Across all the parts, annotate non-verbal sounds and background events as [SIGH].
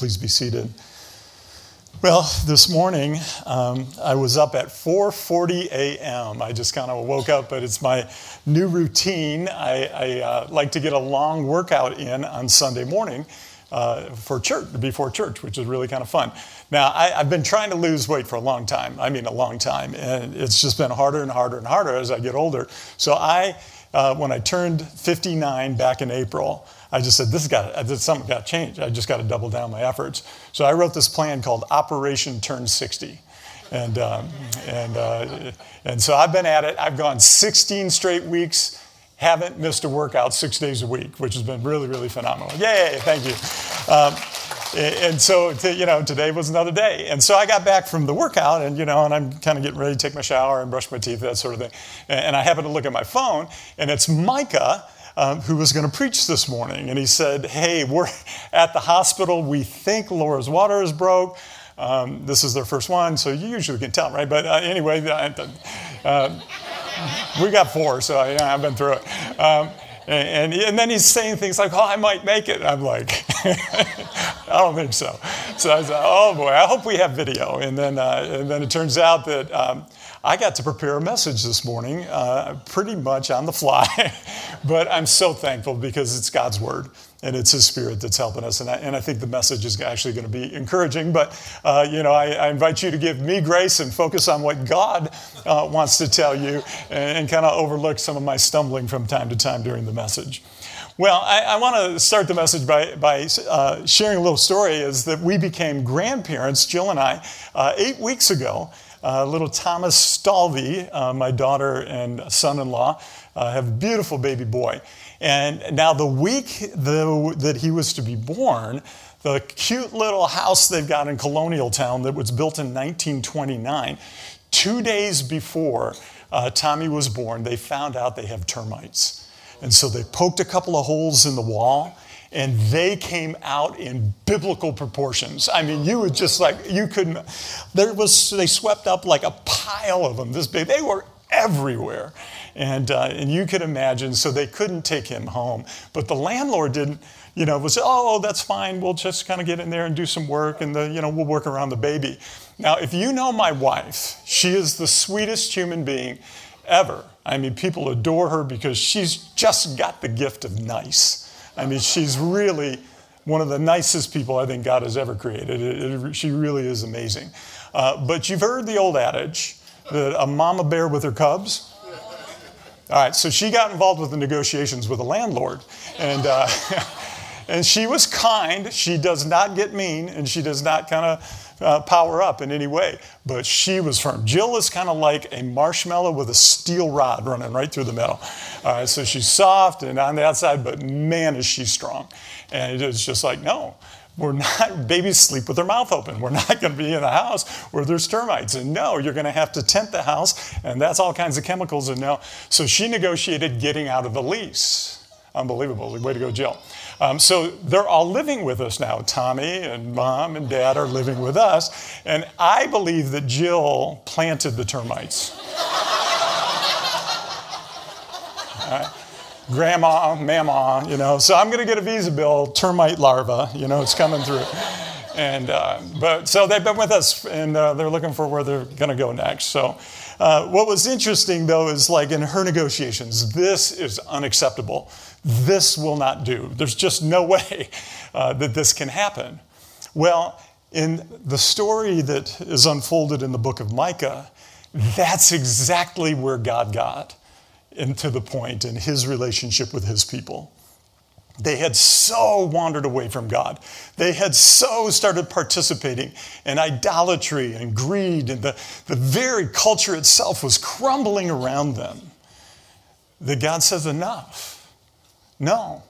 Please be seated. Well, this morning um, I was up at 4:40 a.m. I just kind of woke up, but it's my new routine. I, I uh, like to get a long workout in on Sunday morning uh, for church before church, which is really kind of fun. Now I, have been trying to lose weight for a long time. I mean, a long time, and it's just been harder and harder and harder as I get older. So I, uh, when I turned 59 back in April. I just said, this got to, something got changed. I just got to double down my efforts. So I wrote this plan called Operation Turn 60. And, um, and, uh, and so I've been at it. I've gone 16 straight weeks, haven't missed a workout six days a week, which has been really, really phenomenal. Yay, thank you. Um, and so, you know, today was another day. And so I got back from the workout and, you know, and I'm kind of getting ready to take my shower and brush my teeth, that sort of thing. And I happen to look at my phone and it's Micah um, who was going to preach this morning. And he said, Hey, we're at the hospital. We think Laura's water is broke. Um, this is their first one, so you usually can tell, right? But uh, anyway, uh, we got four, so I, have been through it. Um, and, and, then he's saying things like, oh, I might make it. I'm like, [LAUGHS] I don't think so. So I said, oh boy, I hope we have video. And then, uh, and then it turns out that um, I got to prepare a message this morning, uh, pretty much on the fly, [LAUGHS] but I'm so thankful because it's God's word and it's His Spirit that's helping us. And I, and I think the message is actually going to be encouraging. But, uh, you know, I, I, invite you to give me grace and focus on what God uh, wants to tell you and, and kind of overlook some of my stumbling from time to time during the message. Well, I, I want to start the message by, by uh, sharing a little story is that we became grandparents, Jill and I, uh, eight weeks ago. Uh, little Thomas Stalvey, uh, my daughter and son in law, uh, have a beautiful baby boy. And now, the week the, that he was to be born, the cute little house they've got in Colonial Town that was built in 1929, two days before uh, Tommy was born, they found out they have termites. And so they poked a couple of holes in the wall and they came out in biblical proportions. I mean, you would just like, you couldn't, there was, they swept up like a pile of them this big. They were everywhere. And, uh, and you could imagine, so they couldn't take him home. But the landlord didn't, you know, was, oh, that's fine. We'll just kind of get in there and do some work and, the, you know, we'll work around the baby. Now, if you know my wife, she is the sweetest human being ever. I mean, people adore her because she's just got the gift of nice. I mean, she's really one of the nicest people I think God has ever created. It, it, she really is amazing. Uh, but you've heard the old adage that a mama bear with her cubs. All right, so she got involved with the negotiations with the landlord. And, uh, [LAUGHS] and she was kind. She does not get mean, and she does not kind of uh, power up in any way, but she was firm. Jill is kind of like a marshmallow with a steel rod running right through the middle. All right, so she's soft and on the outside, but man, is she strong. And it is just like, no, we're not, [LAUGHS] babies sleep with their mouth open. We're not going to be in a house where there's termites. And no, you're going to have to tent the house, and that's all kinds of chemicals. And no. So she negotiated getting out of the lease. Unbelievable. Way to go, Jill. Um, so they're all living with us now. Tommy and mom and dad are living with us. And I believe that Jill planted the termites. [LAUGHS] grandma, mama, you know. So I'm going to get a visa bill, termite larva, you know, it's coming through. And, uh, but so they've been with us and uh, they're looking for where they're going to go next. So, uh, what was interesting though is like in her negotiations, this is unacceptable this will not do. There's just no [LAUGHS] way uh, that this can happen. Well, in the story that is unfolded in the book of Micah, that's exactly where God got into the point in his relationship with his people. They had so wandered away from God. They had so started participating in idolatry and greed, and the, the very culture itself was crumbling around them. That God says, Enough. No.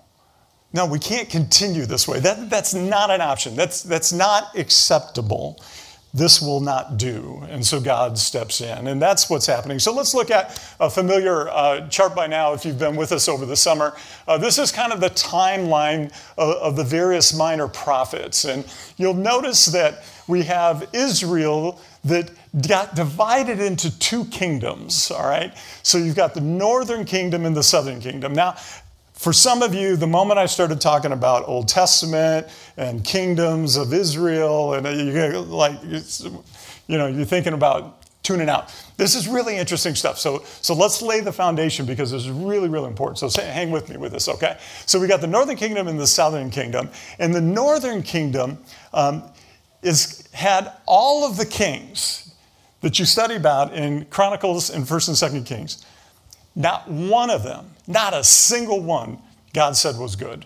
No, we can't continue this way. That, that's not an option. That's, that's not acceptable. This will not do. And so God steps in. And that's what's happening. So let's look at a familiar uh, chart by now if you've been with us over the summer. Uh, this is kind of the timeline of, of the various minor prophets. And you'll notice that we have Israel that got divided into two kingdoms, all right? So you've got the northern kingdom and the southern kingdom. Now, For some of you, the moment I started talking about Old Testament and kingdoms of Israel, and you're like, you know, you're thinking about tuning out. This is really interesting stuff. So, so let's lay the foundation because this is really, really important. So say, hang with me with this, okay? So we got the Northern Kingdom and the Southern Kingdom. And the Northern Kingdom um, is, had all of the kings that you study about in Chronicles and 1st and 2nd Kings. Not one of them, not a single one, God said was good.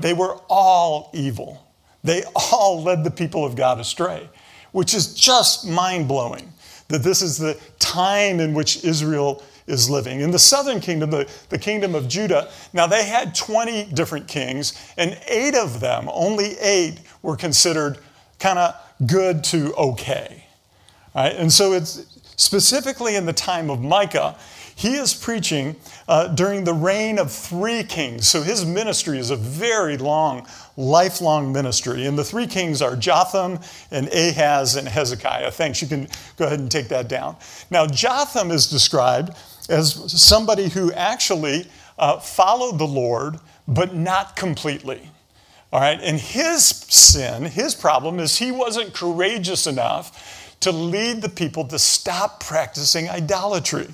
They were all evil. They all led the people of God astray, which is just mind blowing that this is the time in which Israel is living. In the southern kingdom, the, the kingdom of Judah, now they had 20 different kings, and eight of them, only eight, were considered kind of good to okay. Right? And so it's specifically in the time of Micah, he is preaching uh, during the reign of three kings. So his ministry is a very long, lifelong ministry. And the three kings are Jotham and Ahaz and Hezekiah. Thanks. You can go ahead and take that down. Now, Jotham is described as somebody who actually uh, followed the Lord, but not completely. All right, and his sin, his problem is he wasn't courageous enough to lead the people to stop practicing idolatry.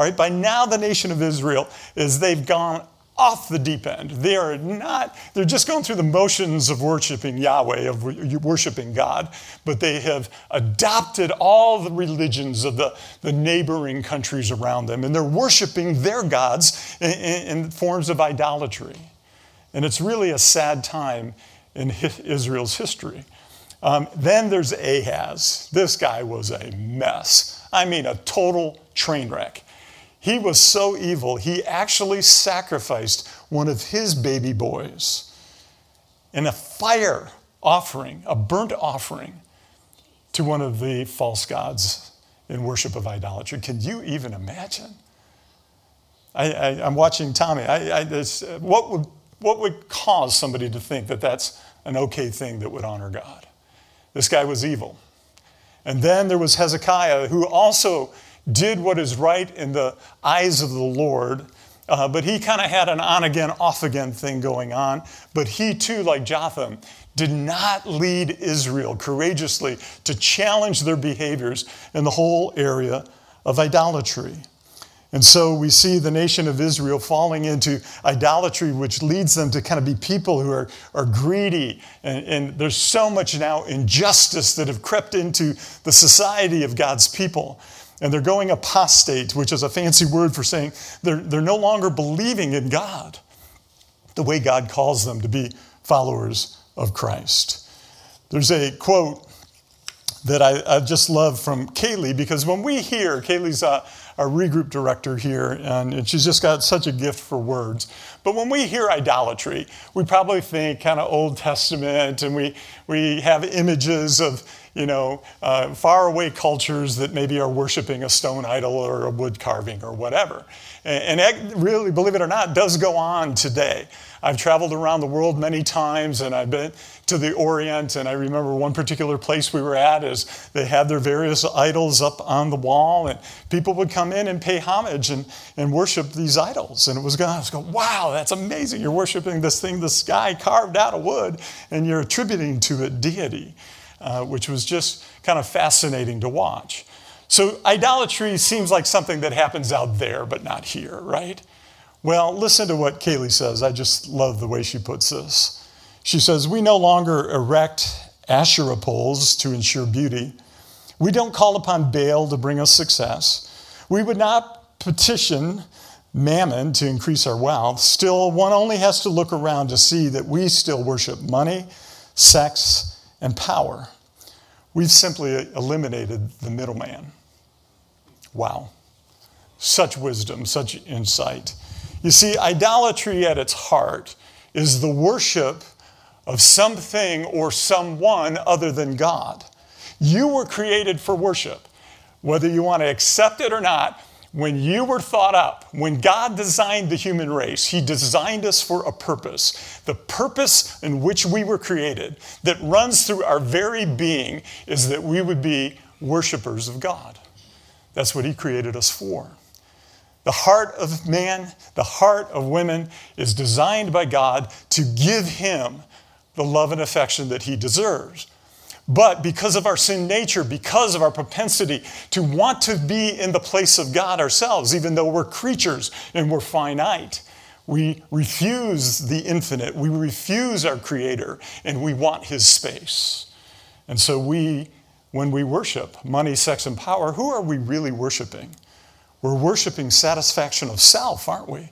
All right, by now the nation of Israel is they've gone off the deep end. They are not, they're just going through the motions of worshiping Yahweh, of worshiping God, but they have adopted all the religions of the, the neighboring countries around them, and they're worshiping their gods in, in forms of idolatry. And it's really a sad time in Israel's history. Um, then there's Ahaz. This guy was a mess. I mean, a total train wreck. He was so evil, he actually sacrificed one of his baby boys in a fire offering, a burnt offering, to one of the false gods in worship of idolatry. Can you even imagine? I, am watching Tommy. I, I, what, would, what would cause somebody to think that that's an okay thing that would honor God? This guy was evil. And then there was Hezekiah, who also did what is right in the eyes of the Lord. Uh, but he kind of had an on again, off again thing going on. But he too, like Jotham, did not lead Israel courageously to challenge their behaviors in the whole area of idolatry. And so we see the nation of Israel falling into idolatry, which leads them to kind of be people who are, are greedy. And, and there's so much now injustice that have crept into the society of God's people and they're going apostate, which is a fancy word for saying they're, they're no longer believing in God the way God calls them to be followers of Christ. There's a quote that I, I just love from Kaylee because when we hear, Kaylee's a, our regroup director here, and, and she's just got such a gift for words. But when we hear idolatry, we probably think kind of Old Testament, and we, we have images of you know, uh, faraway cultures that maybe are worshiping a stone idol or a wood carving or whatever. And, and that really, believe it or not, does go on today. I've traveled around the world many times and I've been to the Orient. And I remember one particular place we were at is they had their various idols up on the wall, and people would come in and pay homage and, and worship these idols. And it was going, I was going, wow, that's amazing. You're worshiping this thing, this guy carved out of wood, and you're attributing to it deity. Uh, which was just kind of fascinating to watch. So, idolatry seems like something that happens out there, but not here, right? Well, listen to what Kaylee says. I just love the way she puts this. She says, We no longer erect Asherah poles to ensure beauty. We don't call upon Baal to bring us success. We would not petition mammon to increase our wealth. Still, one only has to look around to see that we still worship money, sex, and power. We've simply eliminated the middleman. Wow. Such wisdom, such insight. You see, idolatry at its heart is the worship of something or someone other than God. You were created for worship. Whether you want to accept it or not, when you were thought up, when God designed the human race, He designed us for a purpose. The purpose in which we were created, that runs through our very being, is that we would be worshipers of God. That's what He created us for. The heart of man, the heart of women is designed by God to give him the love and affection that he deserves. But because of our sin nature, because of our propensity to want to be in the place of God ourselves, even though we're creatures and we're finite, we refuse the infinite, we refuse our Creator, and we want His space. And so we, when we worship money, sex, and power, who are we really worshiping? We're worshiping satisfaction of self, aren't we?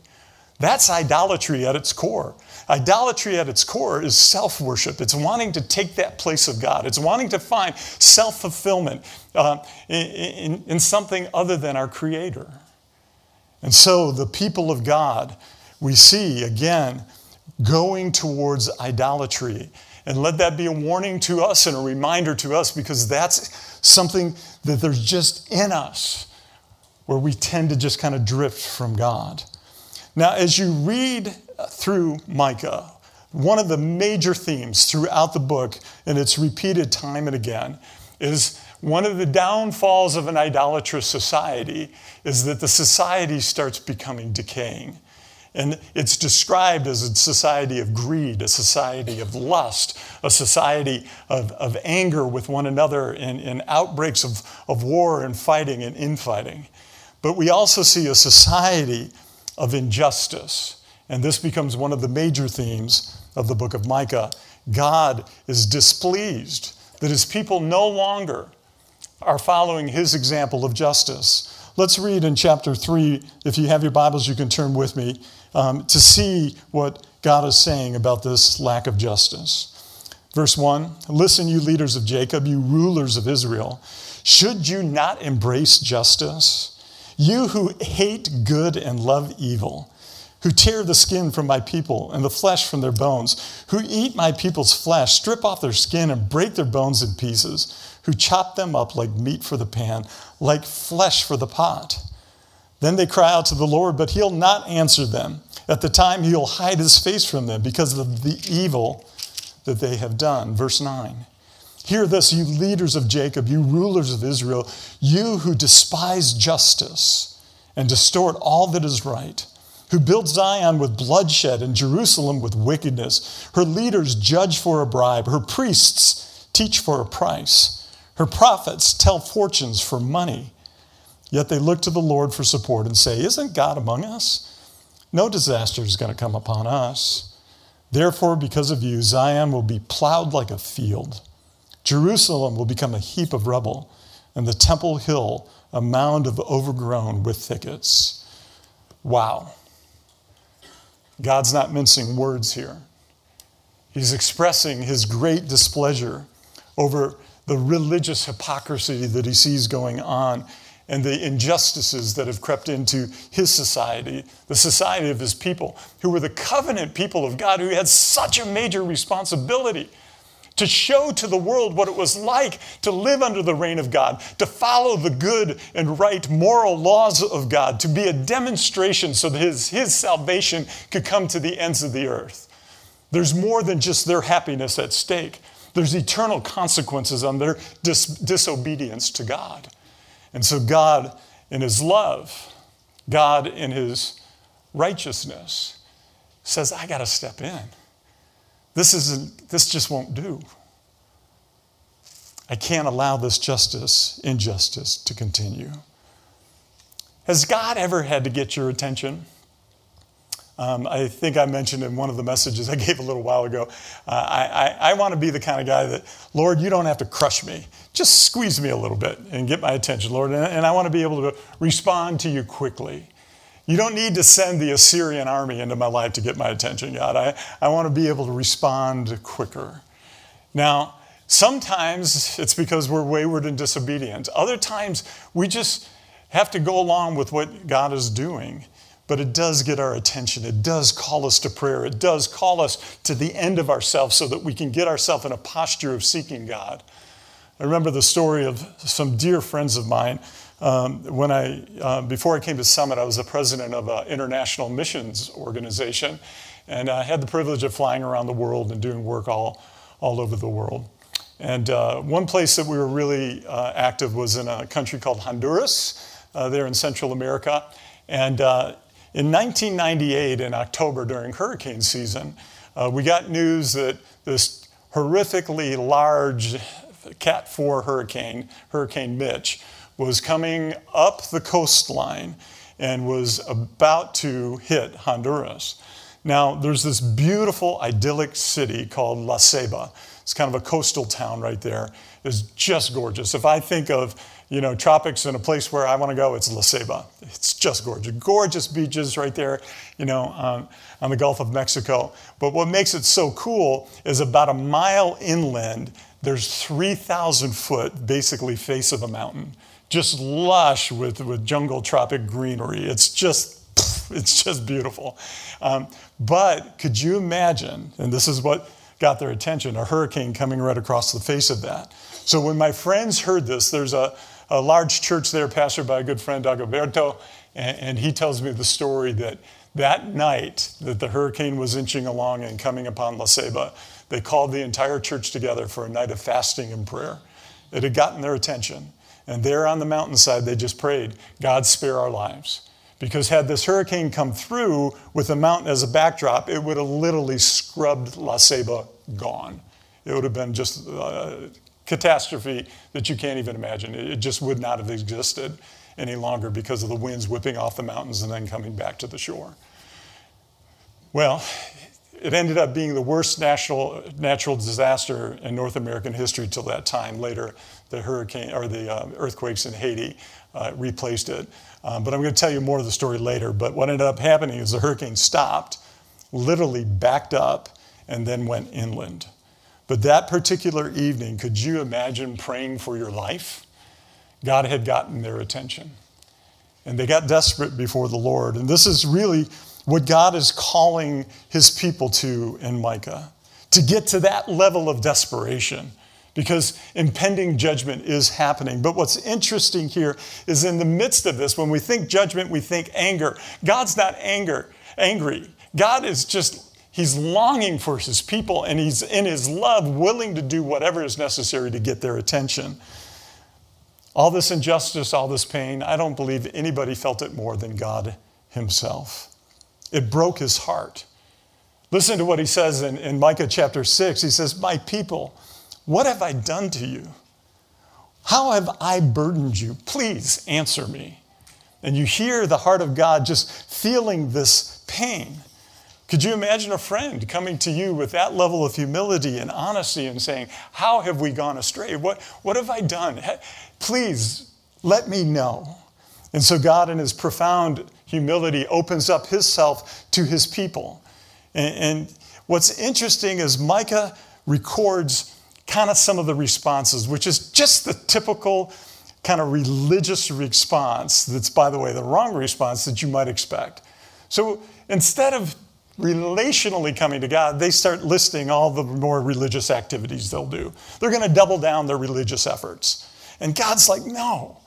That's idolatry at its core. Idolatry at its core is self worship. It's wanting to take that place of God. It's wanting to find self fulfillment uh, in, in, in something other than our Creator. And so the people of God, we see again going towards idolatry. And let that be a warning to us and a reminder to us because that's something that there's just in us where we tend to just kind of drift from God. Now, as you read through Micah, one of the major themes throughout the book, and it's repeated time and again, is one of the downfalls of an idolatrous society is that the society starts becoming decaying. And it's described as a society of greed, a society of lust, a society of, of anger with one another and, and outbreaks of, of war and fighting and infighting. But we also see a society of injustice. And this becomes one of the major themes of the book of Micah. God is displeased that his people no longer are following his example of justice. Let's read in chapter 3. If you have your Bibles, you can turn with me um, to see what God is saying about this lack of justice. Verse 1 Listen, you leaders of Jacob, you rulers of Israel, should you not embrace justice? You who hate good and love evil, who tear the skin from my people and the flesh from their bones, who eat my people's flesh, strip off their skin and break their bones in pieces, who chop them up like meat for the pan, like flesh for the pot. Then they cry out to the Lord, but he'll not answer them. At the time, he'll hide his face from them because of the evil that they have done. Verse 9. Hear this, you leaders of Jacob, you rulers of Israel, you who despise justice and distort all that is right, who build Zion with bloodshed and Jerusalem with wickedness. Her leaders judge for a bribe, her priests teach for a price, her prophets tell fortunes for money. Yet they look to the Lord for support and say, Isn't God among us? No disaster is going to come upon us. Therefore, because of you, Zion will be plowed like a field Jerusalem will become a heap of rubble, and the Temple Hill a mound of overgrown with thickets. Wow. God's not mincing words here. He's expressing his great displeasure over the religious hypocrisy that he sees going on and the injustices that have crept into his society, the society of his people, who were the covenant people of God, who had such a major responsibility to show to the world what it was like to live under the reign of God, to follow the good and right moral laws of God, to be a demonstration so that his, his salvation could come to the ends of the earth. There's more than just their happiness at stake. There's eternal consequences on their dis- disobedience to God. And so, God, in His love, God, in His righteousness, says, I got to step in. This, isn't, this just won't do. I can't allow this justice, injustice to continue. Has God ever had to get your attention? Um, I think I mentioned in one of the messages I gave a little while ago. Uh, I, I, I want to be the kind of guy that, Lord, you don't have to crush me. Just squeeze me a little bit and get my attention, Lord. And, and I want to be able to respond to you quickly. You don't need to send the Assyrian army into my life to get my attention, God. I, I want to be able to respond quicker. Now, sometimes it's because we're wayward and disobedient. Other times we just have to go along with what God is doing. But it does get our attention. It does call us to prayer. It does call us to the end of ourselves so that we can get ourselves in a posture of seeking God. I remember the story of some dear friends of mine um, when I, uh, before I came to Summit, I was the president of an international missions organization, and I had the privilege of flying around the world and doing work all, all over the world. And uh, one place that we were really uh, active was in a country called Honduras, uh, there in Central America. And uh, in 1998, in October, during hurricane season, uh, we got news that this horrifically large Cat 4 hurricane, Hurricane Mitch, was coming up the coastline and was about to hit Honduras. Now, there's this beautiful, idyllic city called La Ceiba. It's kind of a coastal town right there. It's just gorgeous. If I think of, you know, tropics and a place where I want to go, it's La Ceiba. It's just gorgeous. Gorgeous beaches right there, you know, um, on the Gulf of Mexico. But what makes it so cool is about a mile inland, there's 3,000 foot, basically, face of a mountain just lush with, with jungle tropic greenery. It's just it's just beautiful. Um, but could you imagine, and this is what got their attention, a hurricane coming right across the face of that. So when my friends heard this, there's a, a large church there, pastored by a good friend, Dagoberto, and, and he tells me the story that that night that the hurricane was inching along and coming upon La Ceiba, they called the entire church together for a night of fasting and prayer. It had gotten their attention. And there on the mountainside, they just prayed, God, spare our lives. Because had this hurricane come through with the mountain as a backdrop, it would have literally scrubbed La Ceiba gone. It would have been just a catastrophe that you can't even imagine. It just would not have existed any longer because of the winds whipping off the mountains and then coming back to the shore. Well, it ended up being the worst national, natural disaster in North American history till that time. Later, the hurricane or the uh, earthquakes in Haiti uh, replaced it. Um, but I'm going to tell you more of the story later. But what ended up happening is the hurricane stopped, literally backed up, and then went inland. But that particular evening, could you imagine praying for your life? God had gotten their attention. And they got desperate before the Lord. And this is really what God is calling his people to in Micah to get to that level of desperation because impending judgment is happening. But what's interesting here is in the midst of this, when we think judgment, we think anger. God's not anger, angry. God is just, he's longing for his people and he's in his love willing to do whatever is necessary to get their attention. All this injustice, all this pain, I don't believe anybody felt it more than God himself. It broke his heart. Listen to what he says in, in Micah chapter 6. He says, My people, what have I done to you? How have I burdened you? Please answer me. And you hear the heart of God just feeling this pain. Could you imagine a friend coming to you with that level of humility and honesty and saying, How have we gone astray? What, what have I done? Please let me know. And so God, in his profound humility, opens up himself to his people. And, and what's interesting is Micah records kind of some of the responses, which is just the typical kind of religious response that's, by the way, the wrong response that you might expect. So instead of relationally coming to God, they start listing all the more religious activities they'll do. They're going to double down their religious efforts. And God's like, no,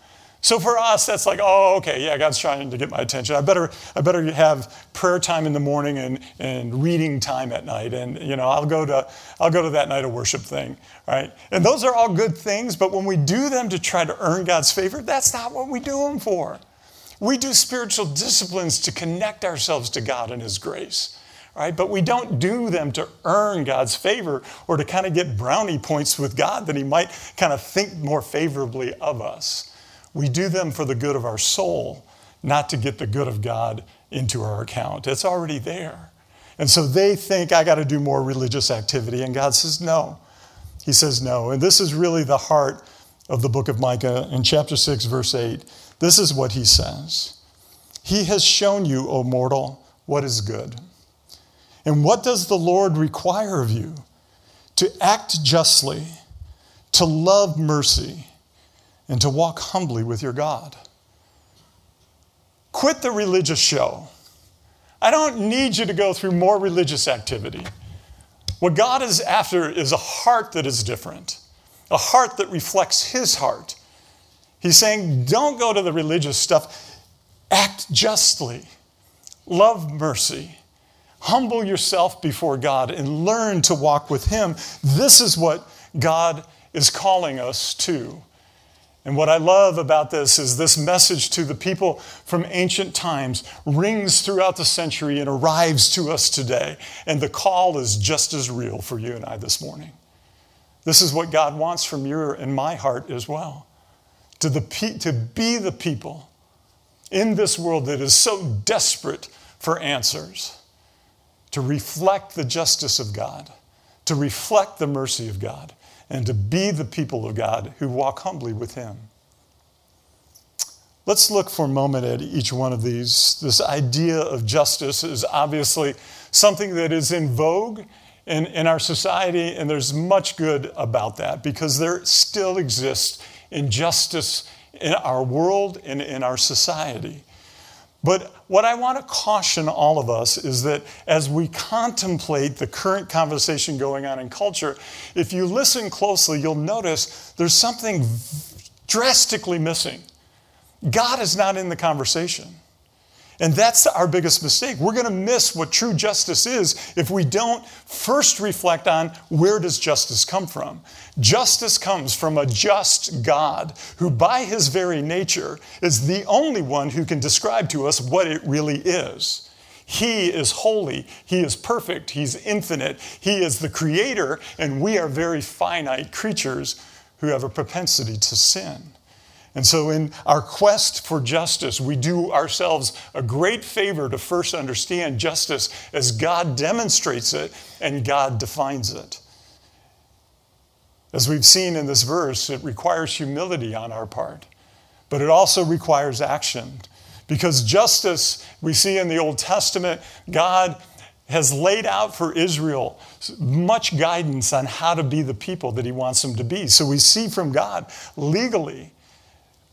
so for us, that's like, oh, okay, yeah, God's trying to get my attention. I better, I better have prayer time in the morning and, and reading time at night. And, you know, I'll go to, I'll go to that night of worship thing, right? And those are all good things, but when we do them to try to earn God's favor, that's not what we do them for. We do spiritual disciplines to connect ourselves to God and His grace. Right? But we don't do them to earn God's favor or to kind of get brownie points with God that He might kind of think more favorably of us. We do them for the good of our soul, not to get the good of God into our account. It's already there. And so they think, I got to do more religious activity. And God says, no. He says, no. And this is really the heart of the book of Micah in chapter 6, verse 8. This is what he says He has shown you, O mortal, what is good. And what does the Lord require of you? To act justly, to love mercy and to walk humbly with your God. Quit the religious show. I don't need you to go through more religious activity. What God is after is a heart that is different, a heart that reflects His heart. He's saying, don't go to the religious stuff, act justly, love mercy, humble yourself before God, and learn to walk with Him. This is what God is calling us to. And what I love about this is this message to the people from ancient times rings throughout the century and arrives to us today. And the call is just as real for you and I this morning. This is what God wants from your and my heart as well. To, the, to be the people in this world that is so desperate for answers, to reflect the justice of God, to reflect the mercy of God, and to be the people of God who walk humbly with Him. Let's look for a moment at each one of these. This idea of justice is obviously something that is in vogue in, in our society, and there's much good about that because there still exists injustice in our world and in our society. But what I want to caution all of us is that as we contemplate the current conversation going on in culture, if you listen closely, you'll notice there's something drastically missing. God is not in the conversation. And that's our biggest mistake. We're going to miss what true justice is if we don't first reflect on where does justice come from? Justice comes from a just God who by his very nature is the only one who can describe to us what it really is. He is holy, he is perfect, he's infinite, he is the creator, and we are very finite creatures who have a propensity to sin. And so, in our quest for justice, we do ourselves a great favor to first understand justice as God demonstrates it and God defines it. As we've seen in this verse, it requires humility on our part, but it also requires action. Because justice, we see in the Old Testament, God has laid out for Israel much guidance on how to be the people that He wants them to be. So we see from God legally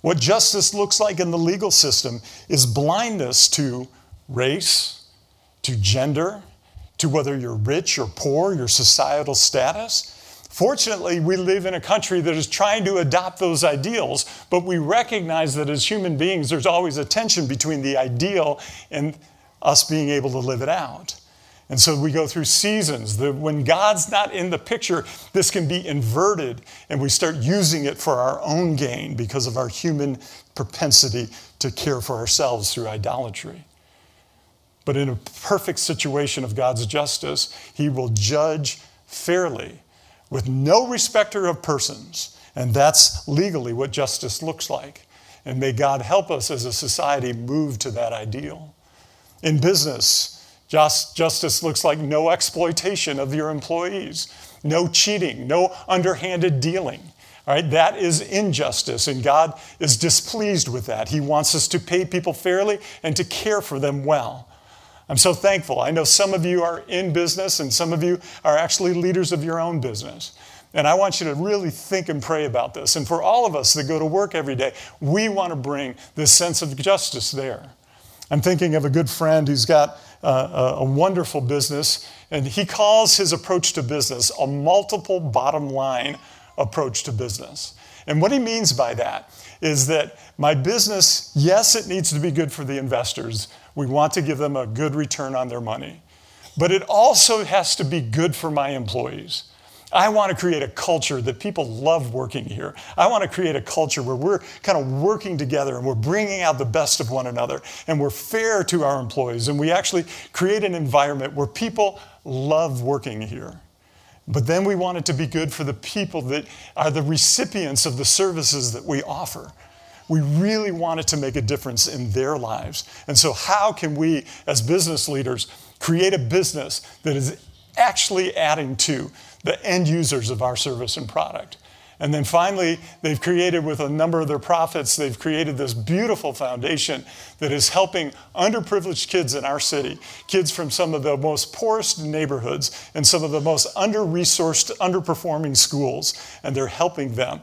what justice looks like in the legal system is blindness to race, to gender, to whether you're rich or poor, your societal status. Fortunately, we live in a country that is trying to adopt those ideals, but we recognize that as human beings, there's always a tension between the ideal and us being able to live it out. And so we go through seasons. The, when God's not in the picture, this can be inverted, and we start using it for our own gain because of our human propensity to care for ourselves through idolatry. But in a perfect situation of God's justice, He will judge fairly with no respecter of persons. And that's legally what justice looks like. And may God help us as a society move to that ideal. In business, just, justice looks like no exploitation of your employees, no cheating, no underhanded dealing. All right, that is injustice, and God is displeased with that. He wants us to pay people fairly and to care for them well. I'm so thankful. I know some of you are in business, and some of you are actually leaders of your own business. And I want you to really think and pray about this. And for all of us that go to work every day, we want to bring this sense of justice there. I'm thinking of a good friend who's got a wonderful business, and he calls his approach to business a multiple bottom line approach to business. And what he means by that is that my business, yes, it needs to be good for the investors. We want to give them a good return on their money. But it also has to be good for my employees. I want to create a culture that people love working here. I want to create a culture where we're kind of working together and we're bringing out the best of one another and we're fair to our employees and we actually create an environment where people love working here. But then we want it to be good for the people that are the recipients of the services that we offer. We really want it to make a difference in their lives. And so, how can we, as business leaders, create a business that is actually adding to the end users of our service and product. And then finally, they've created with a number of their profits, they've created this beautiful foundation that is helping underprivileged kids in our city, kids from some of the most poorest neighborhoods and some of the most under resourced, underperforming schools. And they're helping them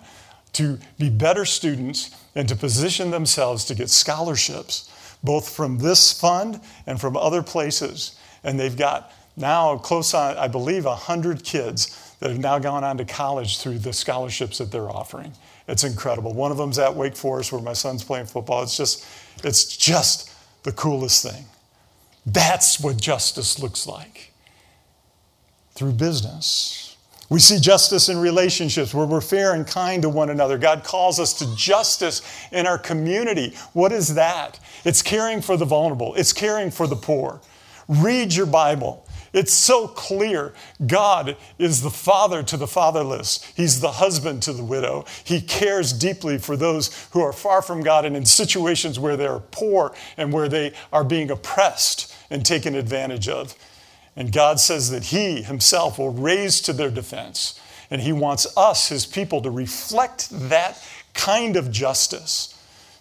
to be better students and to position themselves to get scholarships, both from this fund and from other places. And they've got now close on, I believe, 100 kids that have now gone on to college through the scholarships that they're offering. It's incredible. One of them's at Wake Forest where my son's playing football. It's just, it's just the coolest thing. That's what justice looks like through business. We see justice in relationships where we're fair and kind to one another. God calls us to justice in our community. What is that? It's caring for the vulnerable, it's caring for the poor. Read your Bible. It's so clear. God is the father to the fatherless. He's the husband to the widow. He cares deeply for those who are far from God and in situations where they're poor and where they are being oppressed and taken advantage of. And God says that He Himself will raise to their defense. And He wants us, His people, to reflect that kind of justice,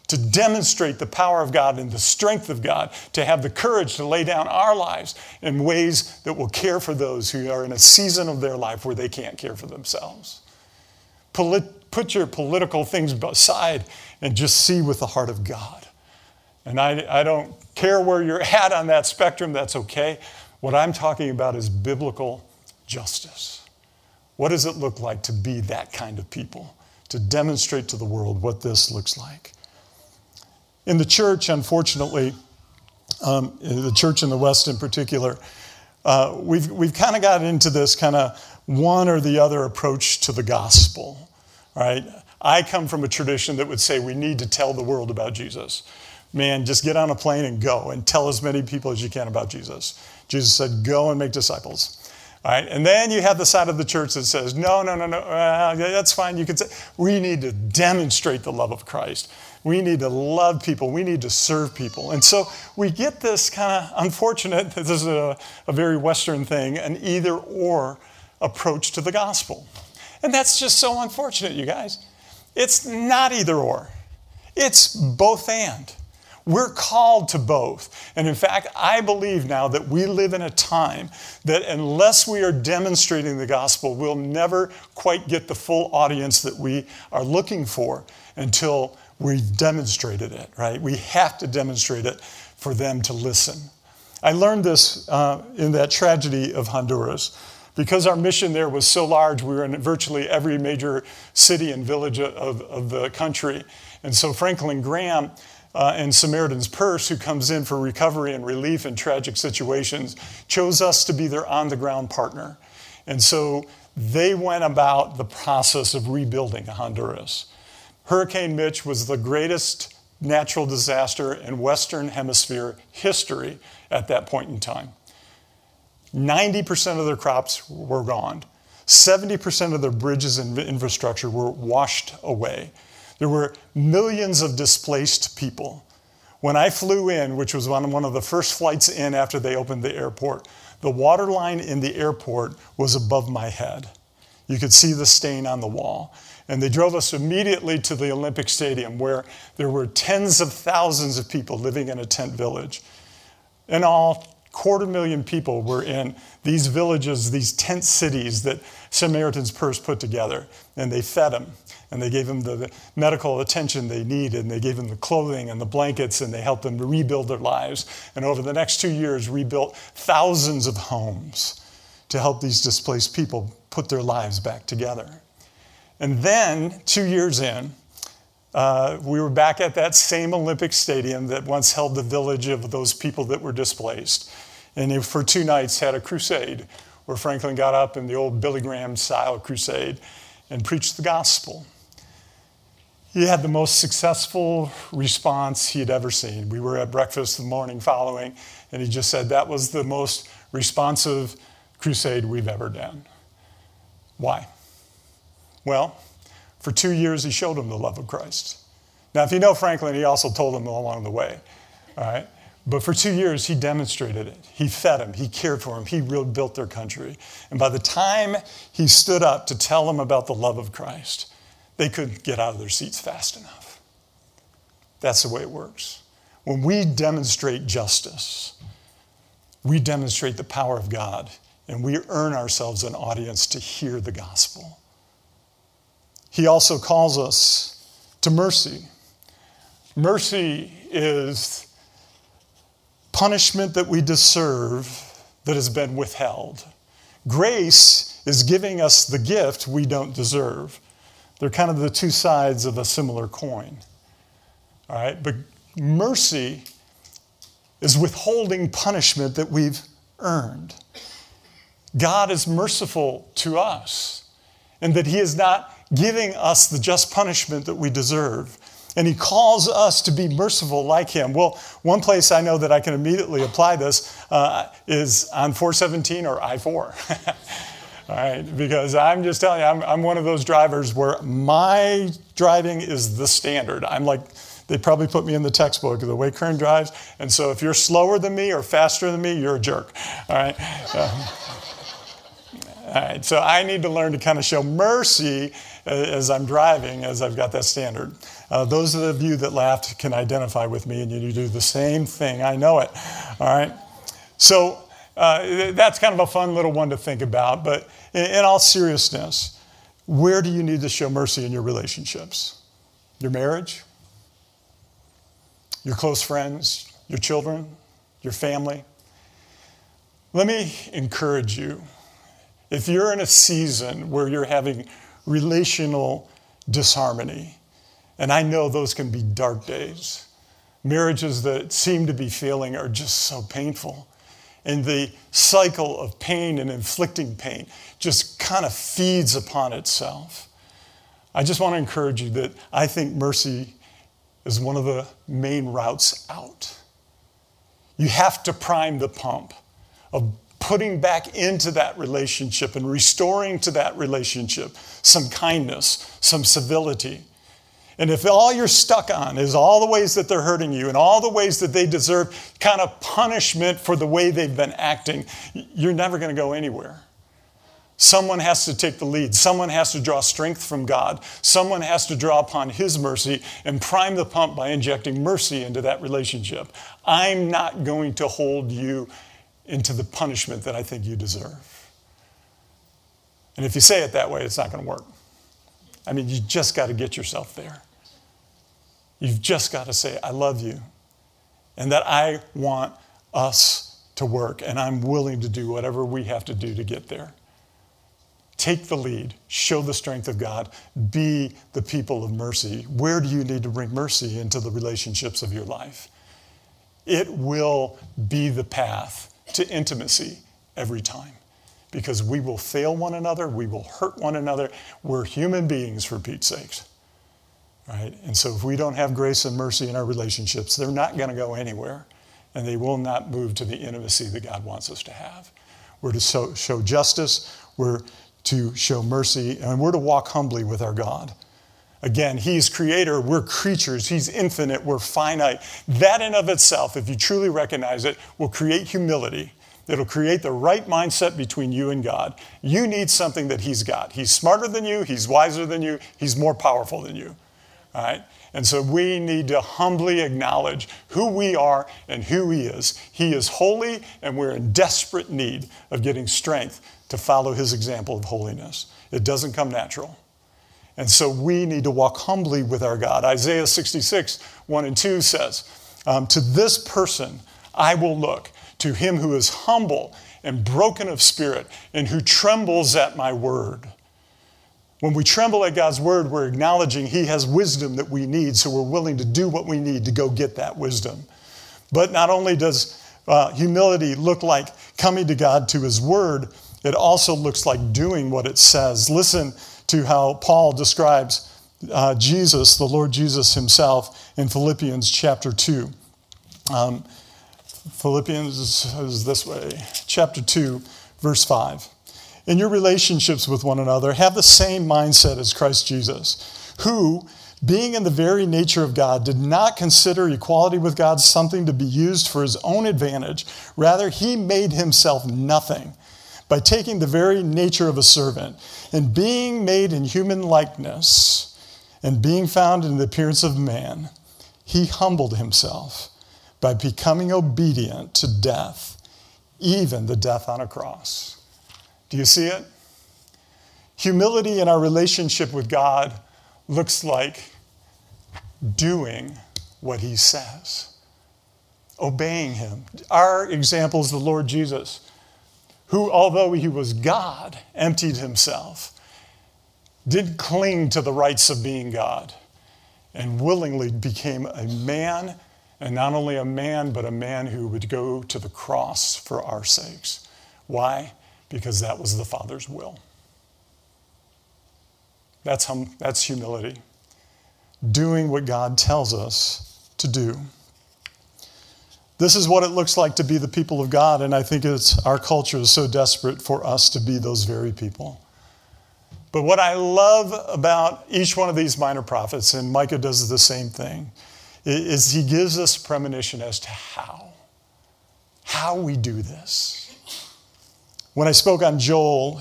to demonstrate the power of God and the strength of God, to have the courage to lay down our lives in ways that will care for those who are in a season of their life where they can't care for themselves. Polit- put your political things aside and just see with the heart of God. And I, I don't care where you're at on that spectrum, that's okay. What I'm talking about is biblical justice. What does it look like to be that kind of people? To demonstrate to the world what this looks like. In the church, unfortunately, um, the church in the West in particular, uh, we've, we've kind of got into this kind of one or the other approach to the gospel, right? I come from a tradition that would say we need to tell the world about Jesus. Man, just get on a plane and go and tell as many people as you can about Jesus. Jesus said, Go and make disciples. All right, and then you have the side of the church that says, No, no, no, no, uh, that's fine. You can say, we need to demonstrate the love of Christ. We need to love people. We need to serve people. And so we get this kind of unfortunate, this is a, a very Western thing, an either or approach to the gospel. And that's just so unfortunate, you guys. It's not either or, it's both and. We're called to both. And in fact, I believe now that we live in a time that unless we are demonstrating the gospel, we'll never quite get the full audience that we are looking for until we've demonstrated it, right? We have to demonstrate it for them to listen. I learned this uh, in that tragedy of Honduras. Because our mission there was so large, we were in virtually every major city and village of, of the country. And so Franklin Graham uh, and Samaritan's Purse, who comes in for recovery and relief in tragic situations, chose us to be their on the ground partner. And so they went about the process of rebuilding Honduras. Hurricane Mitch was the greatest natural disaster in Western Hemisphere history at that point in time. 90% of their crops were gone. 70% of their bridges and infrastructure were washed away. There were millions of displaced people. When I flew in, which was on one of the first flights in after they opened the airport, the water line in the airport was above my head. You could see the stain on the wall. And they drove us immediately to the Olympic Stadium where there were tens of thousands of people living in a tent village. In all, quarter million people were in these villages, these tent cities that Samaritan's Purse put together. And they fed them and they gave them the medical attention they needed, and they gave them the clothing and the blankets, and they helped them rebuild their lives. And over the next two years, rebuilt thousands of homes to help these displaced people put their lives back together. And then, two years in, uh, we were back at that same Olympic stadium that once held the village of those people that were displaced. And for two nights had a crusade where Franklin got up in the old Billy Graham style crusade and preached the gospel. He had the most successful response he had ever seen. We were at breakfast the morning following, and he just said, That was the most responsive crusade we've ever done. Why? Well, for two years, he showed him the love of Christ. Now, if you know Franklin, he also told him along the way. All right? But for two years, he demonstrated it. He fed him, he cared for him, he rebuilt their country. And by the time he stood up to tell them about the love of Christ, they couldn't get out of their seats fast enough. That's the way it works. When we demonstrate justice, we demonstrate the power of God, and we earn ourselves an audience to hear the gospel. He also calls us to mercy. Mercy is punishment that we deserve that has been withheld. Grace is giving us the gift we don't deserve. They're kind of the two sides of a similar coin. All right? But mercy is withholding punishment that we've earned. God is merciful to us and that He is not giving us the just punishment that we deserve. And He calls us to be merciful like Him. Well, one place I know that I can immediately apply this uh, is on 417 or I 4. [LAUGHS] All right, because I'm just telling you, I'm, I'm one of those drivers where my driving is the standard. I'm like, they probably put me in the textbook the way Kern drives. And so if you're slower than me or faster than me, you're a jerk. All right. [LAUGHS] Um, all right, so I need to learn to kind of show mercy as I'm driving, as I've got that standard. Uh, those of you that laughed can identify with me, and you do the same thing. I know it. All right. So uh, that's kind of a fun little one to think about. But in, in all seriousness, where do you need to show mercy in your relationships? Your marriage? Your close friends? Your children? Your family? Let me encourage you. If you're in a season where you're having relational disharmony, and I know those can be dark days, marriages that seem to be failing are just so painful and the cycle of pain and inflicting pain just kind of feeds upon itself. I just want to encourage you that I think mercy is one of the main routes out. You have to prime the pump of putting back into that relationship and restoring to that relationship some kindness, some civility, and if all you're stuck on is all the ways that they're hurting you and all the ways that they deserve kind of punishment for the way they've been acting, you're never going to go anywhere. Someone has to take the lead. Someone has to draw strength from God. Someone has to draw upon His mercy and prime the pump by injecting mercy into that relationship. I'm not going to hold you into the punishment that I think you deserve. And if you say it that way, it's not going to work. I mean, you just got to get yourself there. You've just got to say, I love you, and that I want us to work, and I'm willing to do whatever we have to do to get there. Take the lead, show the strength of God, be the people of mercy. Where do you need to bring mercy into the relationships of your life? It will be the path to intimacy every time because we will fail one another, we will hurt one another. We're human beings, for Pete's sakes. Right? And so if we don't have grace and mercy in our relationships, they're not going to go anywhere and they will not move to the intimacy that God wants us to have. We're to show, show justice, we're to show mercy, and we're to walk humbly with our God. Again, He's creator, we're creatures, He's infinite, we're finite. That in of itself, if you truly recognize it, will create humility It'll create the right mindset between you and God. You need something that He's got. He's smarter than you, He's wiser than you, He's more powerful than you. All right? And so we need to humbly acknowledge who we are and who He is. He is holy, and we're in desperate need of getting strength to follow His example of holiness. It doesn't come natural. And so we need to walk humbly with our God. Isaiah 66, 1 and 2 says, um, To this person I will look to him who is humble and broken of spirit and who trembles at my word. When we tremble at God's word, we're acknowledging He has wisdom that we need, so we're willing to do what we need to go get that wisdom. But not only does uh, humility look like coming to God to His word, it also looks like doing what it says. Listen to how Paul describes uh, Jesus, the Lord Jesus Himself, in Philippians chapter 2. Um, Philippians is this way, chapter 2, verse 5. In your relationships with one another, have the same mindset as Christ Jesus, who, being in the very nature of God, did not consider equality with God something to be used for his own advantage. Rather, he made himself nothing by taking the very nature of a servant and being made in human likeness and being found in the appearance of man, he humbled himself by becoming obedient to death, even the death on a cross. Do you see it? Humility in our relationship with God looks like doing what He says, obeying Him. Our example is the Lord Jesus, who, although He was God, emptied Himself, did cling to the rights of being God, and willingly became a man and not only a man, but a man who would go to the cross for our sakes. Why? because that was the Father's will. That's, hum, that's humility. Doing what God tells us to do. This is what it looks like to be the people of God, and I think it's our culture is so desperate for us to be those very people. But what I love about each one of these minor prophets, and Micah does the same thing, is he gives us premonition as to how. How we do this. When I spoke on Joel,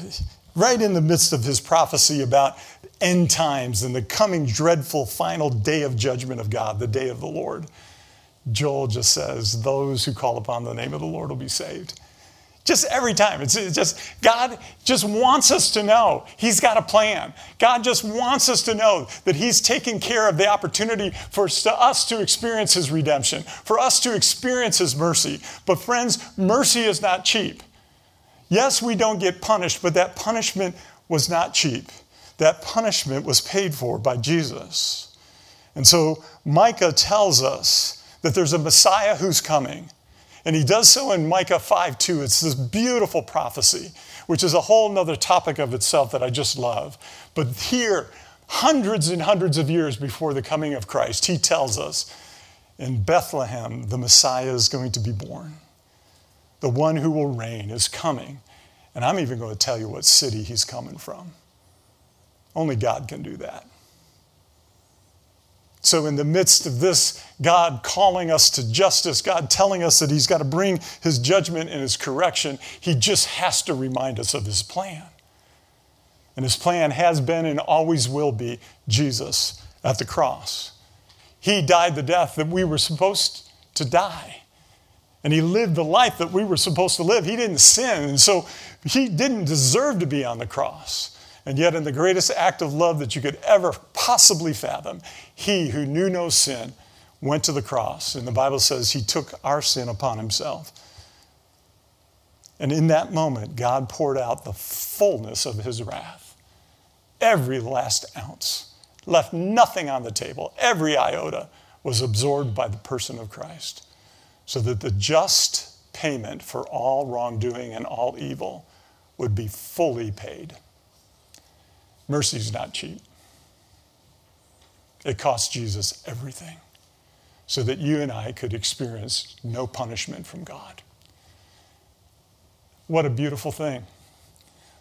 right in the midst of his prophecy about end times and the coming dreadful final day of judgment of God, the day of the Lord, Joel just says, Those who call upon the name of the Lord will be saved. Just every time. It's, just, God just wants us to know He's got a plan. God just wants us to know that He's taking care of the opportunity for us to experience His redemption, for us to experience His mercy. But, friends, mercy is not cheap. Yes, we don't get punished, but that punishment was not cheap. That punishment was paid for by Jesus. And so Micah tells us that there's a Messiah who's coming. And he does so in Micah 5 2. It's this beautiful prophecy, which is a whole nother topic of itself that I just love. But here, hundreds and hundreds of years before the coming of Christ, he tells us in Bethlehem, the Messiah is going to be born. The one who will reign is coming. And I'm even going to tell you what city he's coming from. Only God can do that. So, in the midst of this, God calling us to justice, God telling us that He's got to bring His judgment and His correction, He just has to remind us of His plan. And His plan has been and always will be Jesus at the cross. He died the death that we were supposed to die. And He lived the life that we were supposed to live. He didn't sin, and so He didn't deserve to be on the cross. And yet, in the greatest act of love that you could ever possibly fathom, he who knew no sin went to the cross. And the Bible says he took our sin upon himself. And in that moment, God poured out the fullness of his wrath. Every last ounce, left nothing on the table. Every iota was absorbed by the person of Christ. So that the just payment for all wrongdoing and all evil would be fully paid. Mercy is not cheap. It cost Jesus everything so that you and I could experience no punishment from God. What a beautiful thing.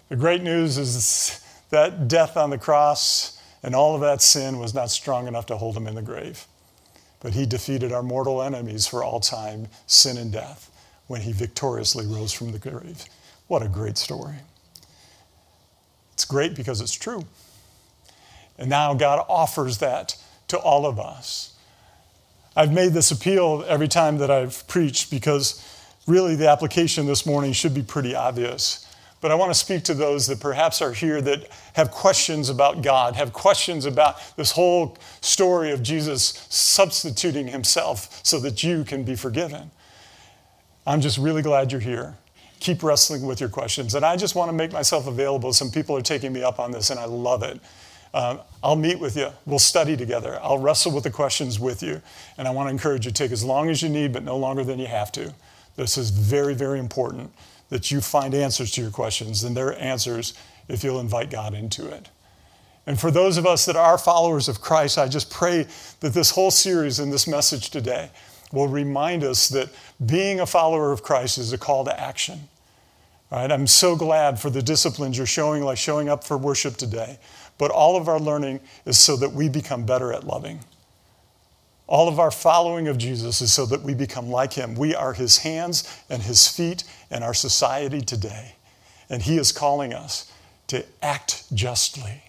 The great news is that death on the cross and all of that sin was not strong enough to hold him in the grave. But he defeated our mortal enemies for all time, sin and death, when he victoriously rose from the grave. What a great story. It's great because it's true. And now God offers that to all of us. I've made this appeal every time that I've preached because really the application this morning should be pretty obvious. But I want to speak to those that perhaps are here that have questions about God, have questions about this whole story of Jesus substituting himself so that you can be forgiven. I'm just really glad you're here keep wrestling with your questions. And I just want to make myself available. Some people are taking me up on this, and I love it. Uh, I'll meet with you. We'll study together. I'll wrestle with the questions with you. And I want to encourage you take as long as you need, but no longer than you have to. This is very, very important that you find answers to your questions, and they're answers if you'll invite God into it. And for those of us that are followers of Christ, I just pray that this whole series and this message today will remind us that being a follower of Christ is a call to action. Right? I'm so glad for the disciplines you're showing, like showing up for worship today. But all of our learning is so that we become better at loving. All of our following of Jesus is so that we become like him. We are his hands and his feet in our society today. And he is calling us to act justly.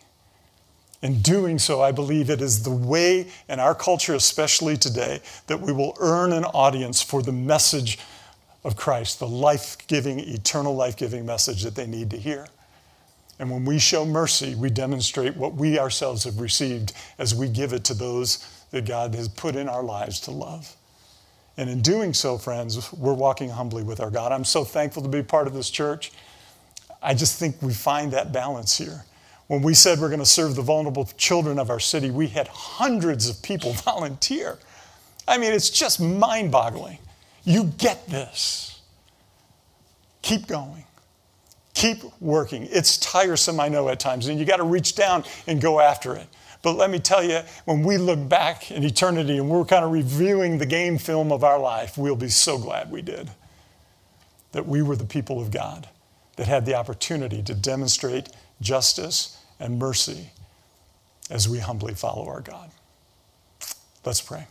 In doing so, I believe it is the way in our culture, especially today, that we will earn an audience for the message of Christ, the life giving, eternal life giving message that they need to hear. And when we show mercy, we demonstrate what we ourselves have received as we give it to those that God has put in our lives to love. And in doing so, friends, we're walking humbly with our God. I'm so thankful to be part of this church. I just think we find that balance here. When we said we're going to serve the vulnerable children of our city, we had hundreds of people [LAUGHS] volunteer. I mean, it's just mind boggling. You get this. Keep going. Keep working. It's tiresome, I know, at times, and you got to reach down and go after it. But let me tell you, when we look back in eternity and we're kind of reviewing the game film of our life, we'll be so glad we did. That we were the people of God that had the opportunity to demonstrate justice and mercy as we humbly follow our God. Let's pray.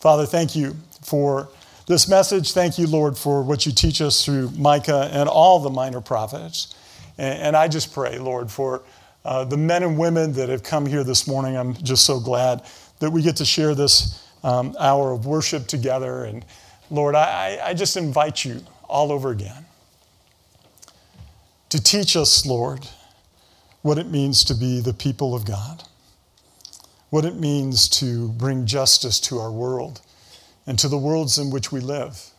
Father, thank you for this message. Thank you, Lord, for what you teach us through Micah and all the minor prophets. And, and I just pray, Lord, for uh, the men and women that have come here this morning. I'm just so glad that we get to share this um, hour of worship together. And Lord, I, I just invite you all over again to teach us, Lord, what it means to be the people of God, what it means to bring justice to our world and to the worlds in which we live.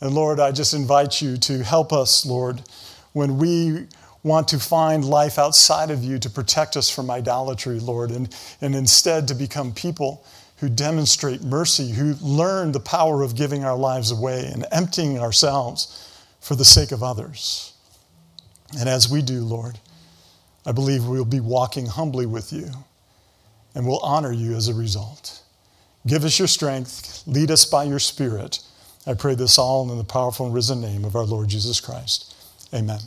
And Lord, I just invite you to help us, Lord, when we want to find life outside of you to protect us from idolatry, Lord, and, and instead to become people who demonstrate mercy, who learn the power of giving our lives away and emptying ourselves for the sake of others. And as we do, Lord, I believe we'll be walking humbly with you and we'll honor you as a result. Give us your strength, lead us by your Spirit. I pray this all in the powerful and risen name of our Lord Jesus Christ. Amen.